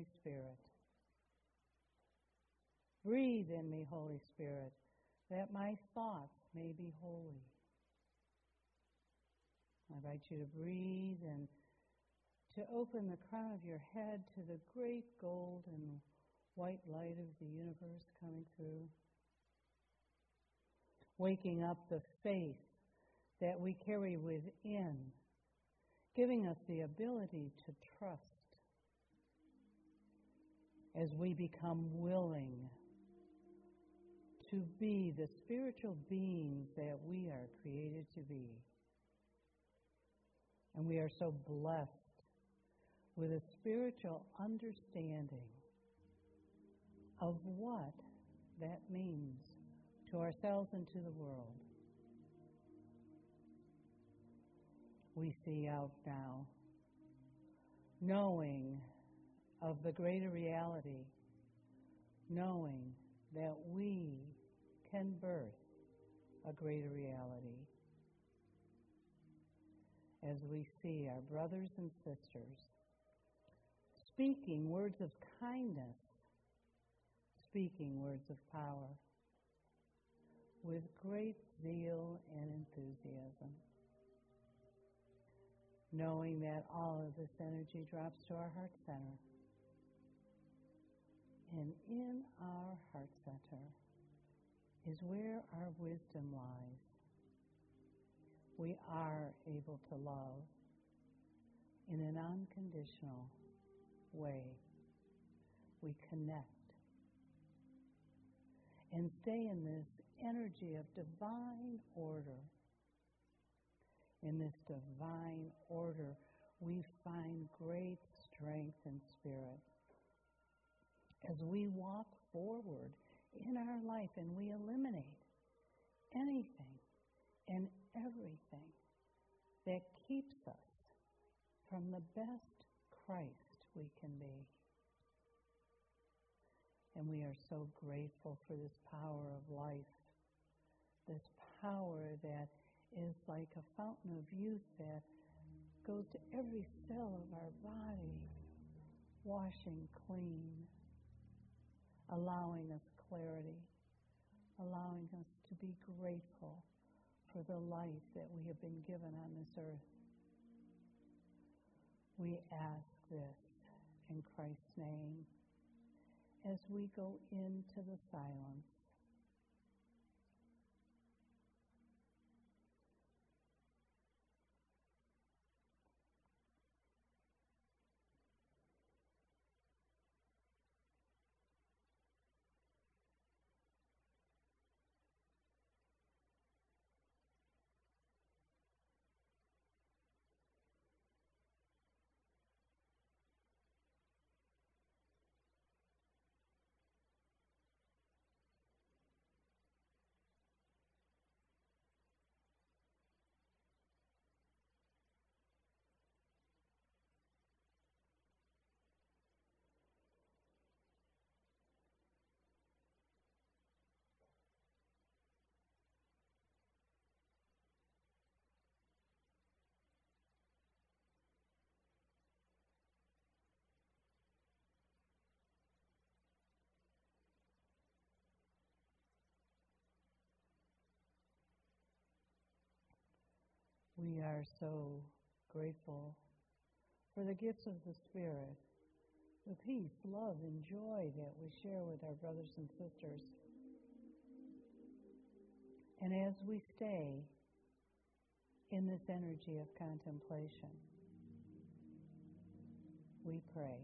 Holy Spirit. Breathe in me, Holy Spirit, that my thoughts may be holy. I invite you to breathe and to open the crown of your head to the great gold and white light of the universe coming through. Waking up the faith that we carry within, giving us the ability to trust as we become willing to be the spiritual beings that we are created to be. And we are so blessed with a spiritual understanding of what that means to ourselves and to the world. We see out now, knowing of the greater reality, knowing that we can birth a greater reality. As we see our brothers and sisters speaking words of kindness, speaking words of power with great zeal and enthusiasm, knowing that all of this energy drops to our heart center. And in our heart center is where our wisdom lies. We are able to love in an unconditional way. We connect and stay in this energy of divine order. In this divine order, we find great strength and spirit. As we walk forward in our life and we eliminate anything and everything that keeps us from the best Christ we can be. And we are so grateful for this power of life, this power that is like a fountain of youth that goes to every cell of our body, washing clean, allowing us clarity, allowing us to be grateful for the life that we have been given on this earth. We ask this in Christ's name as we go into the silence. We are so grateful for the gifts of the Spirit, the peace, love, and joy that we share with our brothers and sisters. And as we stay in this energy of contemplation, we pray.